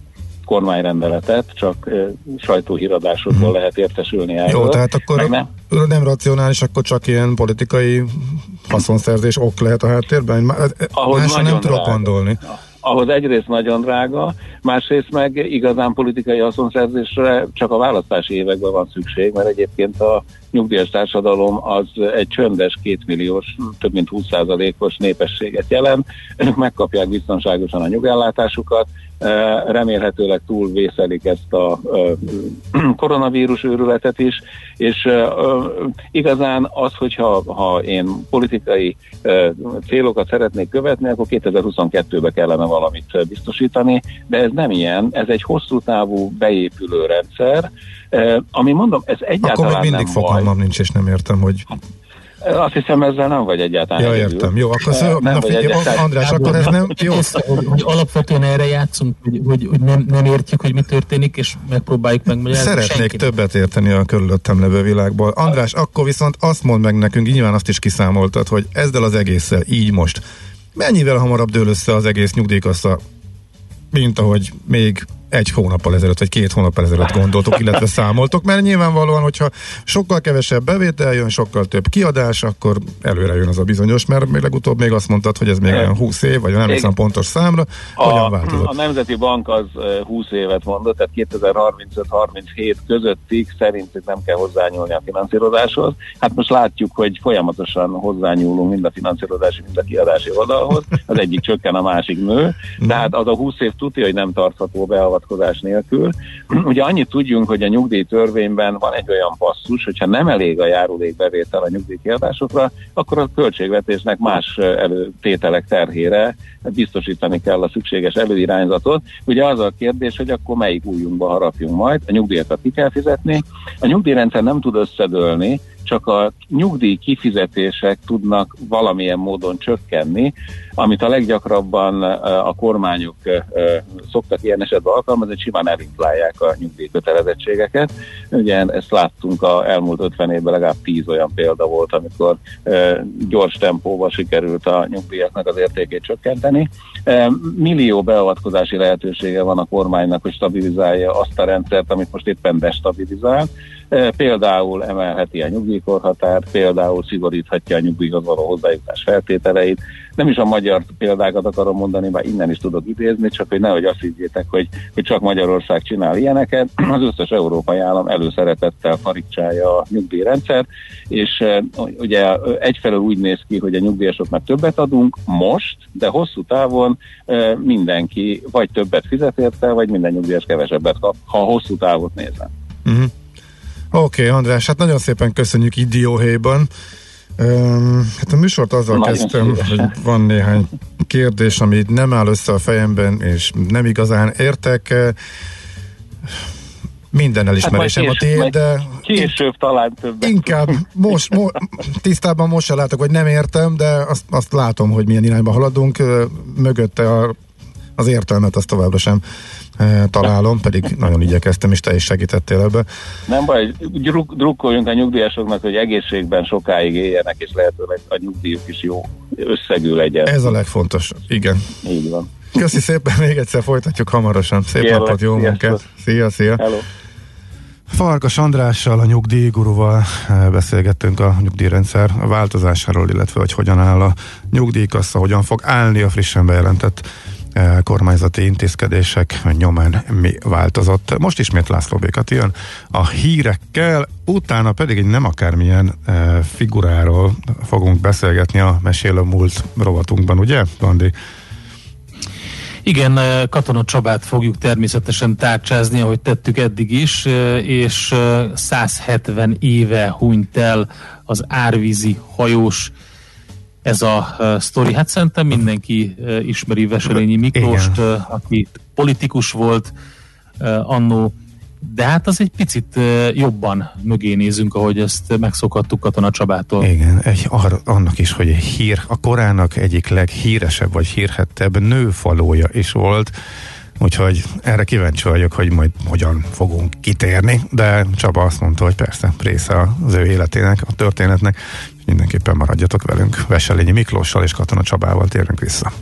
kormányrendeletet, csak sajtóhíradásokból Mhm. lehet értesülni erről. Jó, tehát akkor Meg nem, nem. racionális, akkor csak ilyen politikai haszonszerzés ok lehet a háttérben? Ahhoz Másra nem tudok drága. gondolni. Ahhoz egyrészt nagyon drága, másrészt meg igazán politikai haszonszerzésre csak a választási években van szükség, mert egyébként a nyugdíjas társadalom az egy csöndes, kétmilliós, több mint 20%-os népességet jelent. Ők megkapják biztonságosan a nyugellátásukat, remélhetőleg túlvészelik ezt a koronavírus őrületet is, és igazán az, hogyha ha én politikai célokat szeretnék követni, akkor 2022-ben kellene valamit biztosítani, de ez nem ilyen, ez egy hosszú távú beépülő rendszer, ami mondom, ez Akkor egyáltalán még mindig nem baj. fogalmam nincs, és nem értem, hogy... Azt hiszem ezzel nem vagy egyáltalán Ja, egyedül. értem. Jó, akkor Eh, szó, nem na vagy figyelj, egyáltalán- András, akkor ez nem... Jó, hogy, hogy alapvetően erre játszunk, hogy, hogy, hogy nem, nem értjük, hogy mi történik, és megpróbáljuk megmagyarázni. Szeretnék többet érteni a körülöttem levő világból. András, akkor viszont azt mondd meg nekünk, nyilván azt is kiszámoltad, hogy ezzel az egésszel, így most, mennyivel hamarabb dől össze az egész nyugdíjkassa, mint ahogy még egy hónappal ezelőtt, vagy két hónappal ezelőtt gondoltuk, illetve számoltok, mert nyilvánvalóan, hogyha sokkal kevesebb bevétel jön, sokkal több kiadás, akkor előre jön az a bizonyos, mert még legutóbb még azt mondtad, hogy ez még olyan 20 év, vagy nem hiszem pontos számra, hogyan A, változott? a Nemzeti Bank az eh, 20 évet mondott, tehát 2035-37 közöttig szerintük nem kell hozzányúlni a finanszírozáshoz. Hát most látjuk, hogy folyamatosan hozzányúlunk mind a finanszírozási, mind a kiadási oldalhoz. Az egyik csökken, a másik nő. Tehát az a 20 év tudja, hogy nem tartható beavatkozás nélkül. Ugye annyit tudjunk, hogy a nyugdíjtörvényben van egy olyan passzus, hogyha nem elég a járulékbevétel a nyugdíjkiadásokra, akkor a költségvetésnek más előtételek terhére biztosítani kell a szükséges előirányzatot. Ugye az a kérdés, hogy akkor melyik újunkba harapjunk majd, a nyugdíjakat ki kell fizetni. A nyugdíjrendszer nem tud összedőlni, csak a nyugdíj kifizetések tudnak valamilyen módon csökkenni, amit a leggyakrabban eh, a kormányok eh, szoktak ilyen esetben alkalmazni, simán elinflálják a nyugdíjkötelezettségeket. Ugye ezt láttunk a elmúlt 50 évben legalább 10 olyan példa volt, amikor eh, gyors tempóval sikerült a nyugdíjaknak az értékét csökkenteni. Millió beavatkozási lehetősége van a kormánynak, hogy stabilizálja azt a rendszert, amit most éppen destabilizál. Eh, Például emelheti a nyugdíjkorhatárt, például szigoríthatja a nyugdíjhoz való hozzájutás feltételeit. Nem is a magyar példákat akarom mondani, bár innen is tudok idézni, csak hogy nehogy azt higgyétek, hogy, hogy csak Magyarország csinál ilyeneket. Az összes európai állam előszeretettel karikcsálja a nyugdíjrendszert, és eh, ugye egyfelől úgy néz ki, hogy a nyugdíjasoknak többet adunk most, de hosszú távon mindenki vagy többet fizet érte, vagy minden nyugdíjas kevesebbet kap, ha hosszú távot nézem. Uh-huh. Oké, okay, András, hát nagyon szépen köszönjük így dióhéjban. Hát a műsort azzal Nagyon kezdtem, szívesen. hogy van néhány kérdés, ami nem áll össze a fejemben, és nem igazán értek. Minden elismerésem Hát a később- tiéd, de Később talán többet. inkább most, mo, tisztában most se látok, hogy nem értem, de azt, azt látom, hogy milyen irányba haladunk. Mögötte a, az értelmet azt továbbra sem eh, találom, pedig nagyon igyekeztem, és te is segítettél ebbe. Nem baj, druk, drukkoljunk a nyugdíjasoknak, hogy egészségben sokáig éljenek, és lehetőleg a nyugdíjuk is jó összegű legyen. Ez a legfontosabb, igen. Így van. Köszi szépen, még egyszer folytatjuk hamarosan. Szép Kérlek, napot, jó sziasztok. munkát. Szia, szia. Hello. Farkas Andrással, a nyugdíjguruval eh, beszélgettünk a nyugdíjrendszer változásáról, illetve hogy hogyan áll a nyugdíjkassa, hogyan fog állni a frissen bejelentett kormányzati intézkedések nyomán mi változott. Most ismét László Békat jön a hírekkel, utána pedig egy nem akármilyen figuráról fogunk beszélgetni a Mesélő Múlt rovatunkban, ugye, Andi? Igen, Katona Csabát fogjuk természetesen tárcsázni, ahogy tettük eddig is, és 170 éve hunyt el az árvízi hajós ez a sztori. Hát szerintem mindenki ismeri Veselényi Miklóst, Igen. aki politikus volt annó, de hát az egy picit jobban mögé nézünk, ahogy ezt megszokhattuk Katona Csabától. Igen, egy, ar, annak is, hogy egy hír, a korának egyik leghíresebb vagy hírhettebb nőfalója is volt, úgyhogy erre kíváncsi vagyok, hogy majd hogyan fogunk kitérni, de Csaba azt mondta, hogy persze, része az ő életének, a történetnek, mindenképpen maradjatok velünk. Veselényi Miklóssal és Katona Csabával térünk vissza.